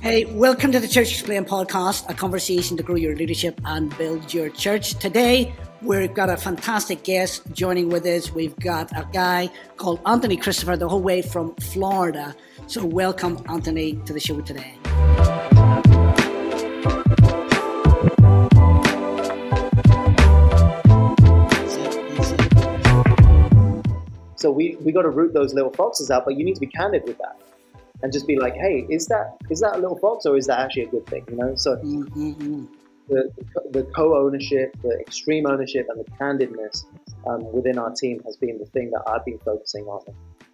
Hey, welcome to the Church Explained podcast, a conversation to grow your leadership and build your church. Today, we've got a fantastic guest joining with us. We've got a guy called Anthony Christopher, the whole way from Florida. So, welcome, Anthony, to the show today. So we we got to root those little foxes out, but you need to be candid with that and just be like, hey, is that is that a little fox or is that actually a good thing? You know, so mm-hmm. the the co-ownership, the extreme ownership, and the candidness um, within our team has been the thing that I've been focusing on.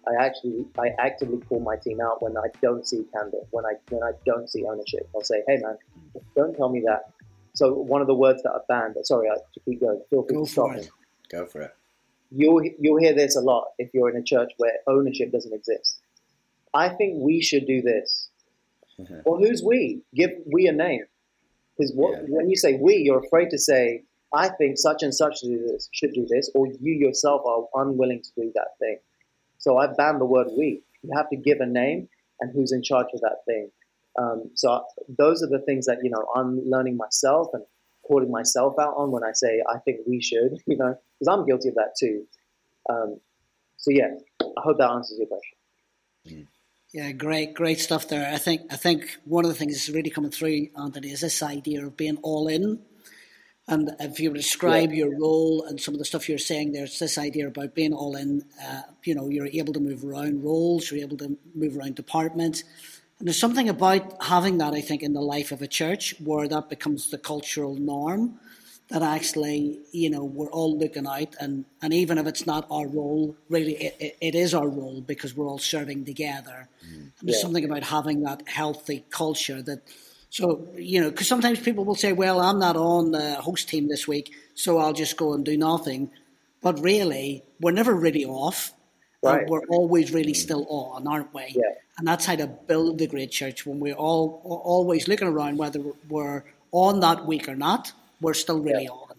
I actually I actively call my team out when I don't see candor, when I when I don't see ownership. I'll say, hey man, don't tell me that. So one of the words that I banned. Sorry, I to keep going. Feel free Go to stop for me. it. Go for it. You'll you'll hear this a lot if you're in a church where ownership doesn't exist. I think we should do this. well, who's we? Give we a name. Because Yeah. when you say we, you're afraid to say, I think such and such do this, should do this, or you yourself are unwilling to do that thing. So I ban the word we. You have to give a name and who's in charge of that thing. Um, so those are the things that you know I'm learning myself and calling myself out on when I say I think we should, you know, because I'm guilty of that too. Um, so yeah, I hope that answers your question. Yeah, great, great stuff there. I think I think one of the things that's really coming through, Anthony, is this idea of being all in. And if you describe your role and some of the stuff you're saying, there's this idea about being all in. Uh, you know, you're able to move around roles, you're able to move around departments, and there's something about having that. I think in the life of a church where that becomes the cultural norm. That actually, you know, we're all looking out, and, and even if it's not our role, really, it, it, it is our role because we're all serving together. Mm-hmm. And there's Yeah. something about having that healthy culture that, so, you know, because sometimes people will say, well, I'm not on the host team this week, so I'll just go and do nothing. But really, we're never really off. Right. we're always really mm-hmm. still on, aren't we? Yeah. And that's how to build the great church when we're all always looking around, whether we're on that week or not, we're still really Yeah. on.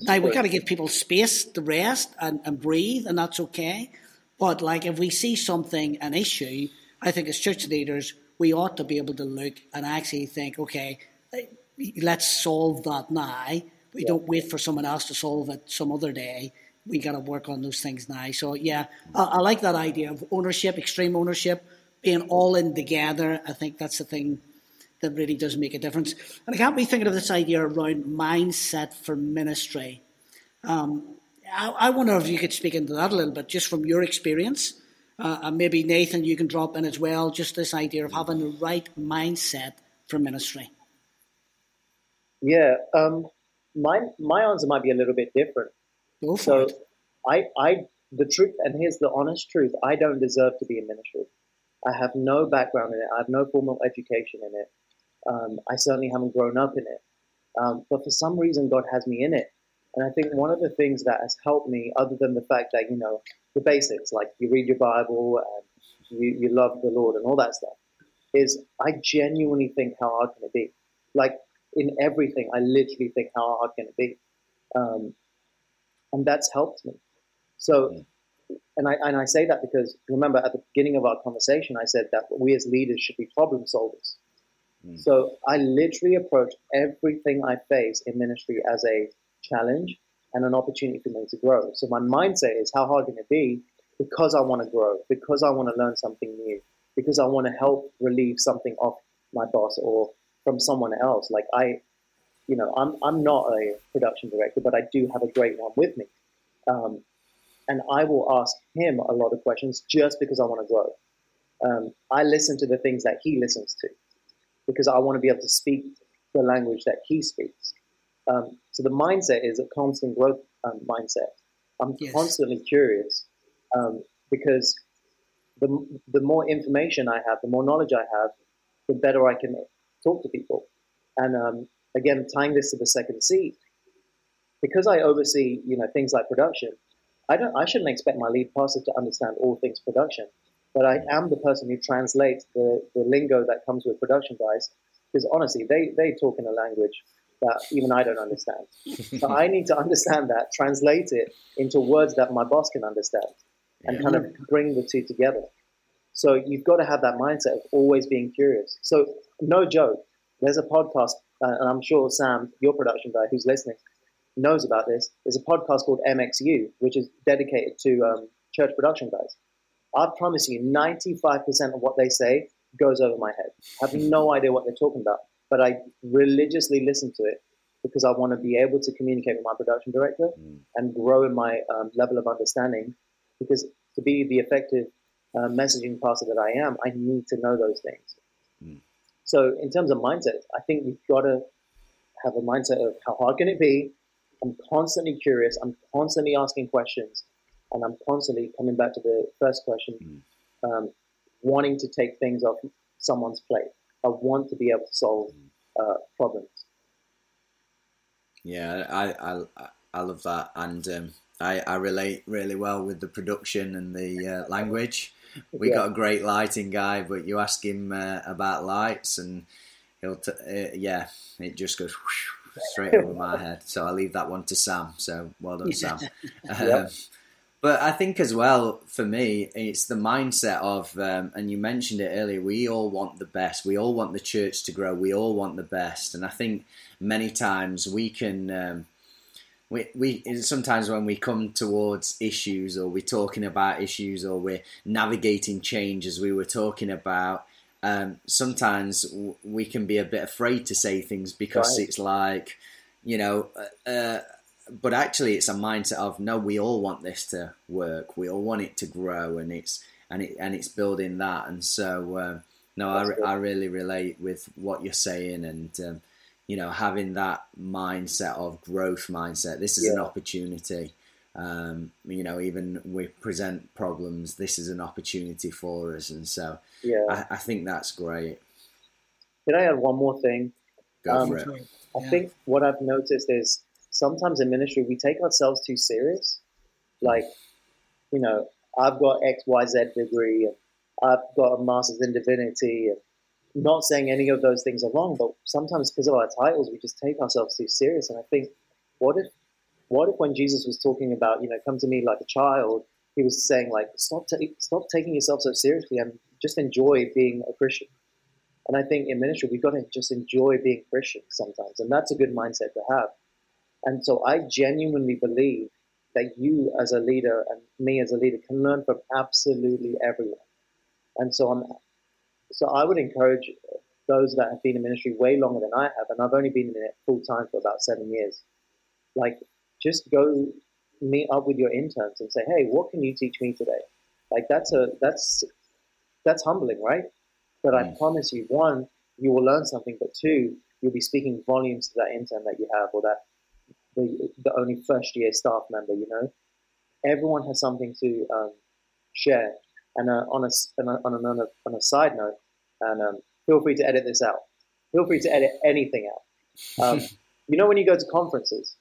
Now we've got to give people space to rest and, and breathe, and that's okay. But like if we see something, an issue, I think as church leaders, we ought to be able to look and actually think, okay, eh, let's solve that now. We don't wait for someone else to solve it some other day. We got to work on those things now. So yeah, I, I like that idea of ownership, extreme ownership, being all in together. I think that's the thing that really does make a difference. And I can't be thinking of this idea around mindset for ministry. Um, I, I wonder if you could speak into that a little bit, just from your experience. Uh, and maybe Nathan, you can drop in as well, just this idea of having the right mindset for ministry. Yeah, um, my my answer might be a little bit different. Go for So, it. I I the truth, and here's the honest truth: I don't deserve to be in ministry. I have no background in it. I have no formal education in it. Um, I certainly haven't grown up in it. Um, but for some reason, God has me in it. And I think one of the things that has helped me, other than the fact that you know the basics, like you read your Bible and you, you love the Lord and all that stuff, is I genuinely think how hard can it be? Like in everything, I literally think how hard can it be, um, and that's helped me. So, and I and I say that because remember at the beginning of our conversation, I said that we as leaders should be problem solvers. So I literally approach everything I face in ministry as a challenge and an opportunity for me to grow. So my mindset is how hard can it be? Because I want to grow, because I want to learn something new, because I want to help relieve something off my boss or from someone else. Like I, you know, I'm I'm not a production director, but I do have a great one with me, um, and I will ask him a lot of questions just because I want to grow. Um, I listen to the things that he listens to because I want to be able to speak the language that he speaks. Um, so the mindset is a constant growth um, mindset. I'm Yes. constantly curious um, because the, the more information I have, the more knowledge I have, the better I can talk to people. And um, again, tying this to the second seat, because I oversee you know things like production, I don't I shouldn't expect my lead pastor to understand all things production, but I am the person who translates the, the lingo that comes with production guys. Because honestly, they they talk in a language that even I don't understand. so I need to understand that, translate it into words that my boss can understand, and kind of bring the two together. So you've got to have that mindset of always being curious. So no joke. There's a podcast, uh, and I'm sure Sam, your production guy who's listening, knows about this. There's a podcast called MXU, which is dedicated to um, church production guys. I promise you, 95% of what they say goes over my head. I have no idea what they're talking about, but I religiously listen to it because I want to be able to communicate with my production director mm. and grow in my um, level of understanding. Because to be the effective uh, messaging pastor that I am, I need to know those things. Mm. So, in terms of mindset, I think you've got to have a mindset of how hard can it be? I'm constantly curious. I'm constantly asking questions, and I'm constantly coming back to the first question, mm. um, wanting to take things off someone's plate. I want to be able to solve mm. uh, problems. Yeah, I, I, I love that, and um, I, I relate really well with the production and the uh, language. We yeah. got a great lighting guy, but you ask him uh, about lights, and he'll, t- uh, yeah, it just goes whoosh, straight over my head. So I leave that one to Sam. So well done, Sam. Um, but I think as well, for me, it's the mindset of, um, and you mentioned it earlier, we all want the best. We all want the church to grow. We all want the best. And I think many times we can, um, we, we sometimes when we come towards issues or we're talking about issues or we're navigating change as we were talking about, um, sometimes we can be a bit afraid to say things because right. it's like, you know, uh, uh but actually it's a mindset of no we all want this to work. We all want it to grow and it's and it and it's building that. And so uh, no I, I really relate with what you're saying and um, you know having that mindset of growth mindset this is yeah. an opportunity. Um, you know even we present problems this is an opportunity for us and so yeah. I, I think that's great. Can I add one more thing? Go um, for it. I yeah. think what I've noticed is sometimes in ministry we take ourselves too serious. Like, you know, I've got X, Y, Z degree, and I've got a master's in divinity, and not saying any of those things are wrong, but sometimes because of our titles, we just take ourselves too serious. And I think, what if, what if when Jesus was talking about, you know, come to me like a child, he was saying like, stop, ta- stop taking yourself so seriously and just enjoy being a Christian. And I think in ministry, we've got to just enjoy being Christian sometimes, and that's a good mindset to have. And so I genuinely believe that you as a leader and me as a leader can learn from absolutely everyone. And so I'm, so I would encourage those that have been in ministry way longer than I have, and I've only been in it full time for about seven years. Like, just go meet up with your interns and say, "Hey, what can you teach me today?" Like that's a that's that's humbling, right? But I mm. promise you, one, you will learn something, but two, you'll be speaking volumes to that intern that you have or that the, the only first year staff member, you know. Everyone has something to um, share. And uh, on, a, on, a, on, a, on a side note, and um, feel free to edit this out. Feel free to edit anything out. Um, you know, when you go to conferences,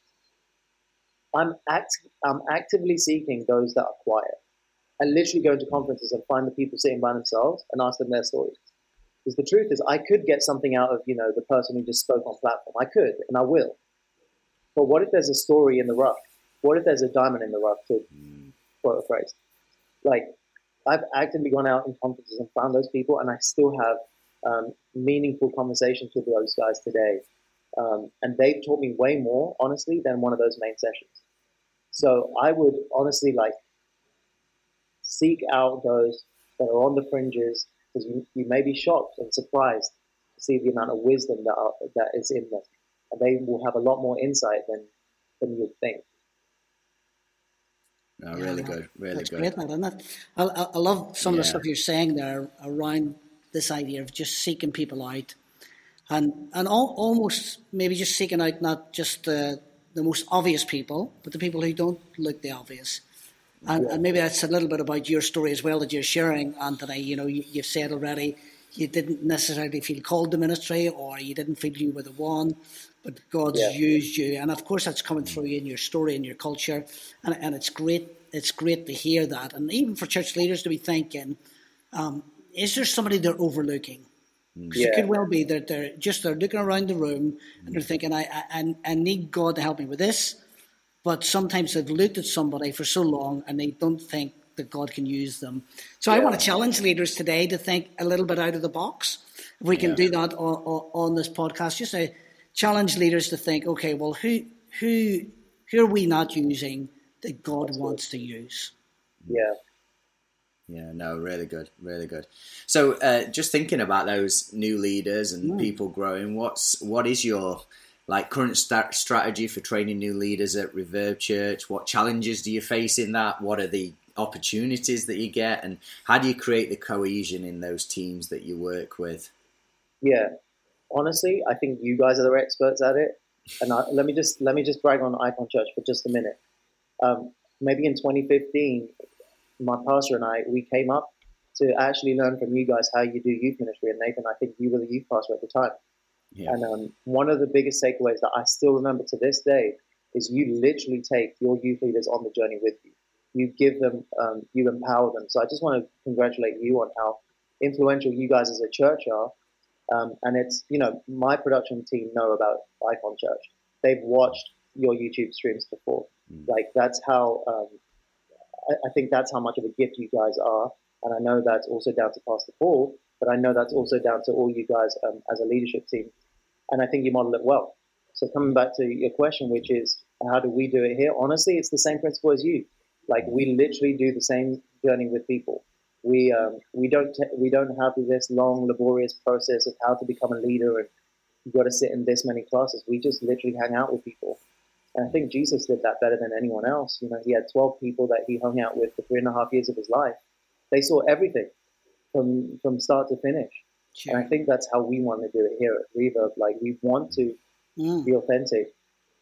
I'm, act, I'm actively seeking those that are quiet. I literally go into conferences and find the people sitting by themselves and ask them their stories. Because the truth is, I could get something out of you know the person who just spoke on platform. I could, and I will. But what if there's a story in the rough? What if there's a diamond in the rough, to quote a phrase? Like, I've actively gone out in conferences and found those people, and I still have um, meaningful conversations with those guys today. Um, and they've taught me way more, honestly, than one of those main sessions. So I would honestly like seek out those that are on the fringes because you, you may be shocked and surprised to see the amount of wisdom that, are, that is in them and they will have a lot more insight than than you'd think. No, really yeah, good, really that's good. Great, isn't it? I, I love some yeah. of the stuff you're saying there around this idea of just seeking people out, and and all, almost maybe just seeking out not just the the most obvious people, but the people who don't look the obvious. And, yeah. and maybe that's a little bit about your story as well that you're sharing, Anthony. You know, you, you've said already you didn't necessarily feel called to ministry or you didn't feel you were the one, but God's yeah. used you. And of course, that's coming through in your story and your culture. And, and it's great. It's great to hear that. And even for church leaders to be thinking, um, is there somebody they're overlooking? Because yeah. it could well be that they're just they're looking around the room and they're thinking, I, I, I need God to help me with this. But sometimes they've looked at somebody for so long and they don't think that God can use them. So yeah. I want to challenge leaders today to think a little bit out of the box. If we can yeah. do that on, on, on, this podcast, just to challenge leaders to think, okay, well, who who who are we not using that God That's wants good. to use? Yeah. Yeah, no, really good, really good. So, uh, just thinking about those new leaders and mm. people growing, what's what is your like current st- strategy for training new leaders at Reverb Church? What challenges do you face in that? What are the opportunities that you get, and how do you create the cohesion in those teams that you work with? Yeah, honestly, I think you guys are the experts at it. And I, let me just let me just brag on Icon Church for just a minute. Um, maybe in 2015, my pastor and I we came up to actually learn from you guys how you do youth ministry. And Nathan, I think you were the youth pastor at the time. Yeah. And um, one of the biggest takeaways that I still remember to this day is you literally take your youth leaders on the journey with you. You give them, um, you empower them. So I just want to congratulate you on how influential you guys as a church are. Um, and it's, you know, my production team know about Icon Church. They've watched your YouTube streams before. Mm. Like that's how, um, I, I think that's how much of a gift you guys are. And I know that's also down to Pastor Paul, but I know that's also down to all you guys um, as a leadership team and I think you model it well. So coming back to your question, which is how do we do it here? Honestly, it's the same principle as you. Like we literally do the same journey with people. We um, we don't t- we don't have this long laborious process of how to become a leader and you've got to sit in this many classes. We just literally hang out with people. And I think Jesus did that better than anyone else. You know, he had 12 people that he hung out with for three and a half years of his life. They saw everything from from start to finish. Sure. And I think that's how we want to do it here at Reverb. Like we want to mm. be authentic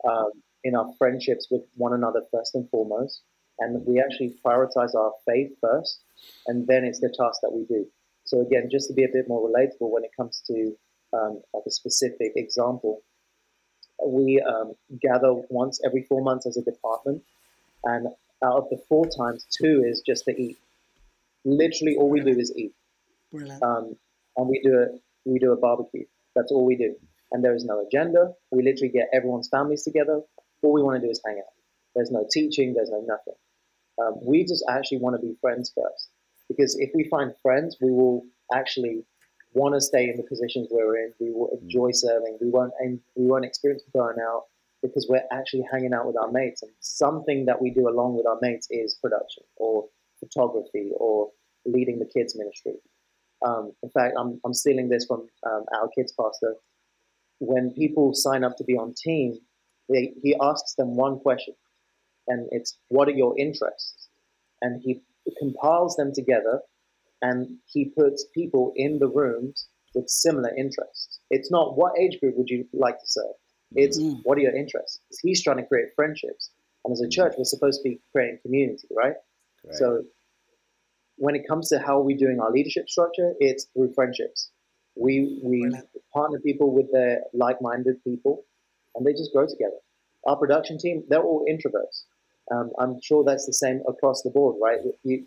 um, in our friendships with one another first and foremost, and we actually prioritize our faith first, and then it's the task that we do. So again, just to be a bit more relatable when it comes to um, like a specific example, we um, gather once every four months as a department, and out of the four times, two is just to eat. Literally, all we do is eat. Um, and we do a we do a barbecue. That's all we do. And there is no agenda. We literally get everyone's families together. All we want to do is hang out. There's no teaching. There's no nothing. Um, we just actually want to be friends first, because if we find friends, we will actually want to stay in the positions we're in. We will enjoy serving. We won't we won't experience burnout because we're actually hanging out with our mates. And something that we do along with our mates is production or photography or leading the kids ministry. Um, in fact, I'm, I'm stealing this from um, our kids pastor. When people sign up to be on team, they, he asks them one question, and it's, What are your interests? And he compiles them together and he puts people in the rooms with similar interests. It's not what age group would you like to serve? It's mm. what are your interests? He's trying to create friendships. And as a church, we're supposed to be creating community, right? So when it comes to how we're doing our leadership structure, it's through friendships. We we partner people with their like-minded people, and they just grow together. Our production team, they're all introverts. Um, I'm sure that's the same across the board, right? You,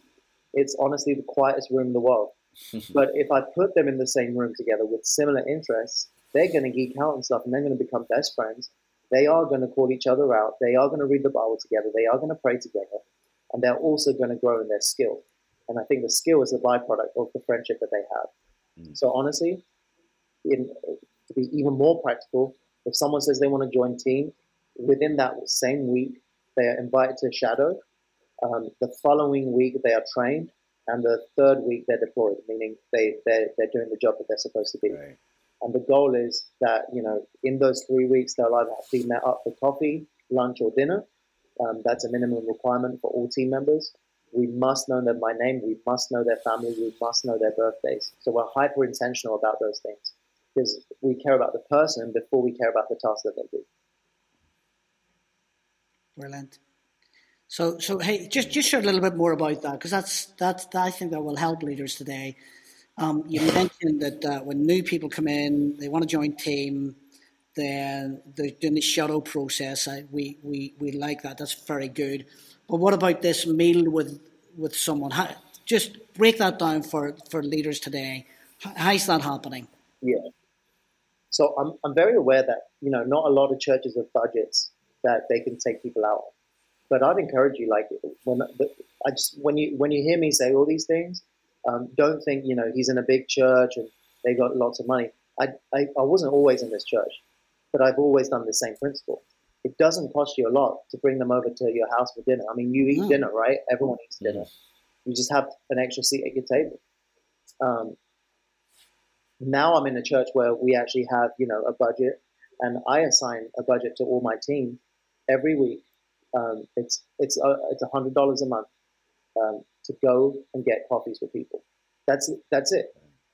it's honestly the quietest room in the world. but if I put them in the same room together with similar interests, they're going to geek out and stuff, and they're going to become best friends. They are going to call each other out. They are going to read the Bible together. They are going to pray together, and they're also going to grow in their skill. And I think the skill is a byproduct of the friendship that they have. Mm. So honestly, in, to be even more practical, if someone says they want to join team, within that same week, they are invited to shadow. Um, the following week, they are trained. And the third week, they're deployed, meaning they, they're, they're doing the job that they're supposed to be. Right. And the goal is that, you know, in those three weeks, they'll either be met up for coffee, lunch, or dinner. Um, that's a minimum requirement for all team members. We must know them by name. We must know their family. We must know their birthdays. So we're hyper intentional about those things because we care about the person before we care about the task that they do. Brilliant. So, so hey, just just share a little bit more about that because that's that's I think that will help leaders today. Um, you mentioned that uh, when new people come in, they want to join team. Then they're doing the shadow process. I, we, we we like that. That's very good. But what about this meal with with someone? How, just break that down for, for leaders today. How is that happening? Yeah. So I'm, I'm very aware that, you know, not a lot of churches have budgets that they can take people out. but I'd encourage you, like when I just when you when you hear me say all these things, um, don't think you know he's in a big church and they got lots of money. I, I I wasn't always in this church, but I've always done the same principle. It doesn't cost you a lot to bring them over to your house for dinner. I mean, you eat mm. dinner, right? Everyone eats dinner. Mm. You just have an extra seat at your table. Um, now I'm in a church where we actually have, you know, a budget, and I assign a budget to all my team every week. Um, it's it's a, it's a hundred dollars a month um, to go and get coffees with people. That's that's it.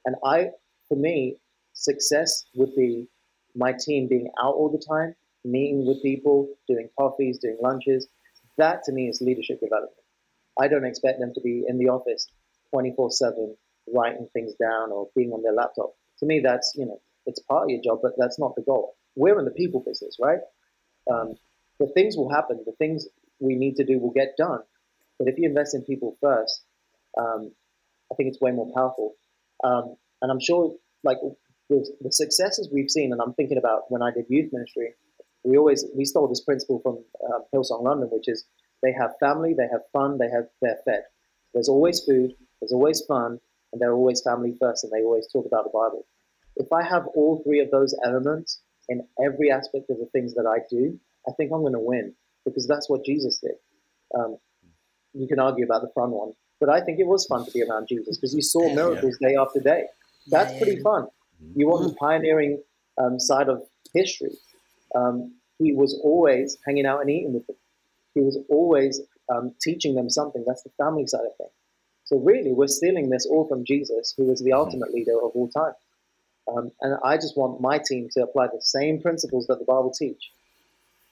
And I, for me, success would be my team being out all the time, meeting with people, doing coffees, doing lunches. That to me is leadership development. I don't expect them to be in the office 24 7 writing things down or being on their laptop. To me, that's, you know, it's part of your job, but that's not the goal. We're in the people business, right? Um, the things will happen, the things we need to do will get done. But if you invest in people first, um, I think it's way more powerful. Um, and I'm sure, like, the, the successes we've seen, and I'm thinking about when I did youth ministry, we always we stole this principle from um, Hillsong London, which is they have family, they have fun, they have they're fed. There's always food, there's always fun, and they're always family first, and they always talk about the Bible. If I have all three of those elements in every aspect of the things that I do, I think I'm going to win because that's what Jesus did. Um, you can argue about the fun one, but I think it was fun to be around Jesus because you saw miracles day after day. That's pretty fun. You want the pioneering um, side of history. Um, he was always hanging out and eating with them. He was always um, teaching them something. That's the family side of things. So really, we're stealing this all from Jesus, who is the ultimate leader of all time. Um, and I just want my team to apply the same principles that the Bible teach.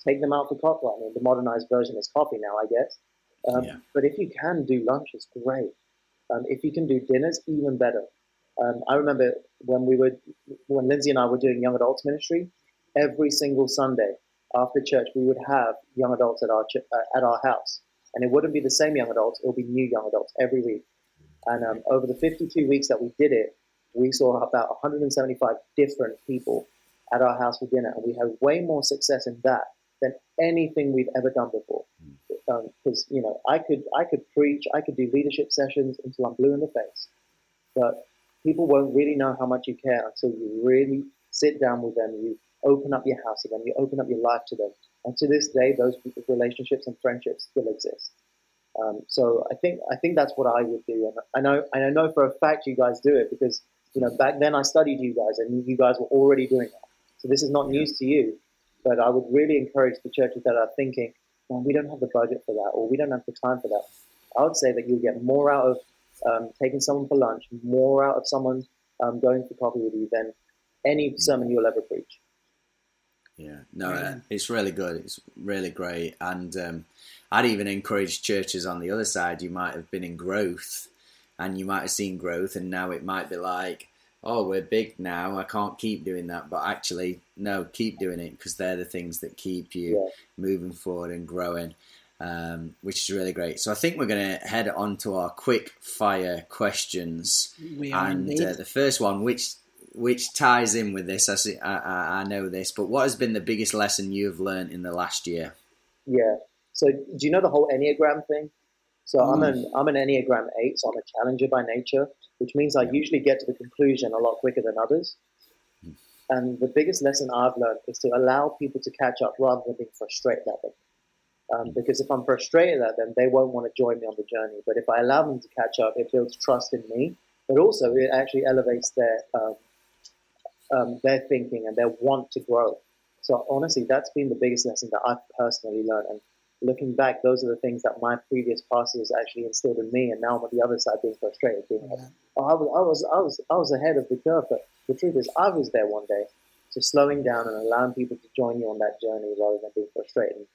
Take them out for coffee. I mean, the modernized version is coffee now, I guess. Um, yeah. But if you can do lunches, great. Um, if you can do dinners, even better. Um, I remember when we were, when Lindsay and I were doing young adults ministry, every single Sunday after church, we would have young adults at our ch- uh, at our house, and it wouldn't be the same young adults; it would be new young adults every week. And um, over the 52 weeks that we did it, we saw about 175 different people at our house for dinner, and we had way more success in that than anything we've ever done before. Because um, you know, I could I could preach, I could do leadership sessions until I'm blue in the face, but people won't really know how much you care until you really sit down with them, you open up your house to them, you open up your life to them. And to this day, those relationships and friendships still exist. Um, so I think I think that's what I would do, and I know and I know for a fact you guys do it because you know back then I studied you guys and you guys were already doing that. So this is not news to you, but I would really encourage the churches that are thinking, well, we don't have the budget for that, or we don't have the time for that. I would say that you'll get more out of um, taking someone for lunch, more out of someone um, going for coffee with you than any sermon you'll ever preach. Yeah, no, uh, it's really good. It's really great, and um, I'd even encourage churches on the other side. You might have been in growth, and you might have seen growth, and now it might be like, oh, we're big now. I can't keep doing that, but actually, no, keep doing it because they're the things that keep you yeah. moving forward and growing um, which is really great. So I think we're going to head on to our quick fire questions. We are and uh, the first one, which which ties in with this, I, see, I, I, know this, but what has been the biggest lesson you've learned in the last year? Yeah. So do you know the whole Enneagram thing? So mm. I'm an I'm an Enneagram eight, so I'm a challenger by nature, which means I usually get to the conclusion a lot quicker than others. Mm. And the biggest lesson I've learned is to allow people to catch up rather than being frustrated at them. Um, because if I'm frustrated at them, they won't want to join me on the journey. But if I allow them to catch up, it builds trust in me, but also it actually elevates their um, um, their thinking and their want to grow. So honestly, that's been the biggest lesson that I've personally learned. And looking back, those are the things that my previous pastors actually instilled in me. And now I'm on the other side, being frustrated, being like, "Oh, I was, I was, I was, I was ahead of the curve." But the truth is, I was there one day. So slowing down and allowing people to join you on that journey rather than being frustrated and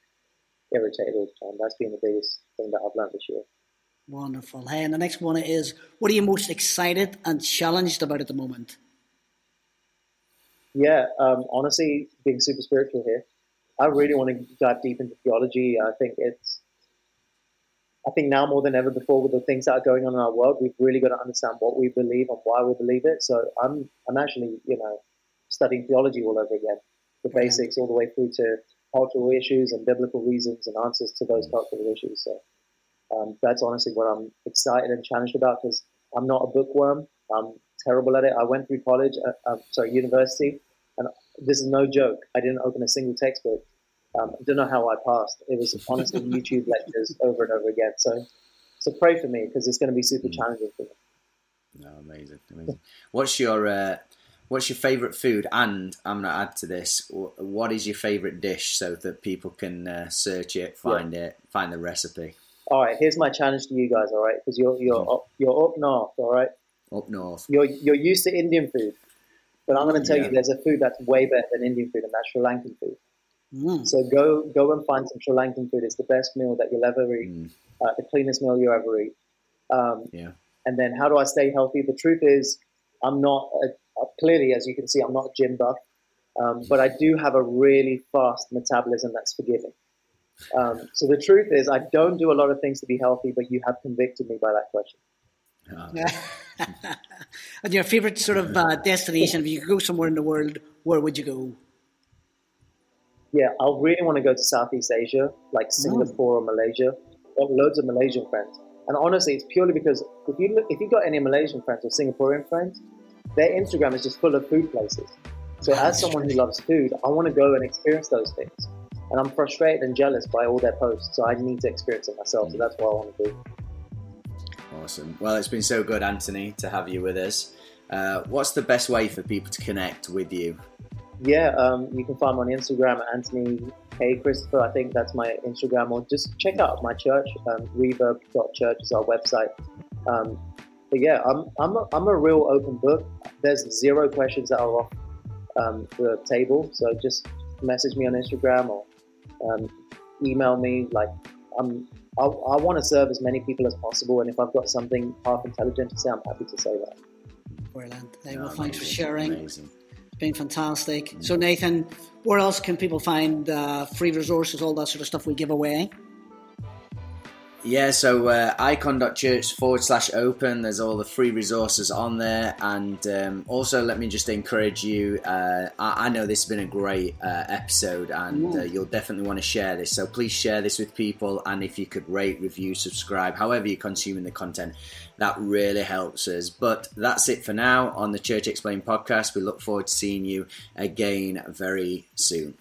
irritated all the time. That's been the biggest thing that I've learned this year. Wonderful. Hey, and the next one is what are you most excited and challenged about at the moment? Yeah, um, honestly, being super spiritual here, I really want to dive deep into theology. I think it's, I think now more than ever before, with the things that are going on in our world, we've really got to understand what we believe and why we believe it. So I'm, I'm actually, you know, studying theology all over again, the basics all the way through to cultural issues and biblical reasons and answers to those cultural issues. So um, that's honestly what I'm excited and challenged about because I'm not a bookworm. I'm terrible at it. I went through college, uh, uh, sorry, university, and this is no joke. I didn't open a single textbook. Um, I don't know how I passed. It was honestly YouTube lectures over and over again. So, so pray for me because it's going to be super mm. challenging for me. No, amazing, amazing. What's your uh, What's your favorite food? And I'm going to add to this. What is your favorite dish so that people can uh, search it, find yeah. it, find the recipe? All right. Here's my challenge to you guys. All right, because you're you're up, you're up north. All right. Up north. You're you're used to Indian food, but I'm going to tell yeah. you there's a food that's way better than Indian food, and that's Sri Lankan food. Mm. So go go and find some Sri Lankan food. It's the best meal that you'll ever eat. Mm. Uh, the cleanest meal you'll ever eat. Um, yeah. And then how do I stay healthy? The truth is, I'm not a clearly, as you can see, I'm not a gym buff, um, but I do have a really fast metabolism that's forgiving. Um, so the truth is, I don't do a lot of things to be healthy, but you have convicted me by that question. And your favorite sort of uh, destination, if you could go somewhere in the world, where would you go? Yeah, I really want to go to Southeast Asia, like Singapore or Malaysia. I have got loads of Malaysian friends, and honestly, it's purely because if you look, if you've got any Malaysian friends or Singaporean friends, their Instagram is just full of food places. So as someone who loves food, I want to go and experience those things. And I'm frustrated and jealous by all their posts, so I need to experience it myself. So that's what I want to do. Awesome. Well, it's been so good, Anthony, to have you with us. Uh, what's the best way for people to connect with you? Yeah, um, you can find me on Instagram Anthony K Christopher. I think that's my Instagram, or just check out my church. Um, Reverb.church is our website. Um, but yeah, I'm I'm a, I'm a real open book. There's zero questions that are off um, the table. So just message me on Instagram or um, email me. Like I'm, I, I want to serve as many people as possible, and if I've got something half intelligent to say, I'm happy to say that. Brilliant. Hey, well, thanks for sharing. Amazing. It's been fantastic. Mm-hmm. So, Nathan, where else can people find uh, free resources, all that sort of stuff we give away? Yeah, so uh, icon.church forward slash open. There's all the free resources on there. And um, also, let me just encourage you. Uh, I, I, know this has been a great uh, episode and uh, you'll definitely want to share this. So please share this with people. And if you could rate, review, subscribe, however you're consuming the content, that really helps us. But that's it for now on the Church Explained podcast. We look forward to seeing you again very soon.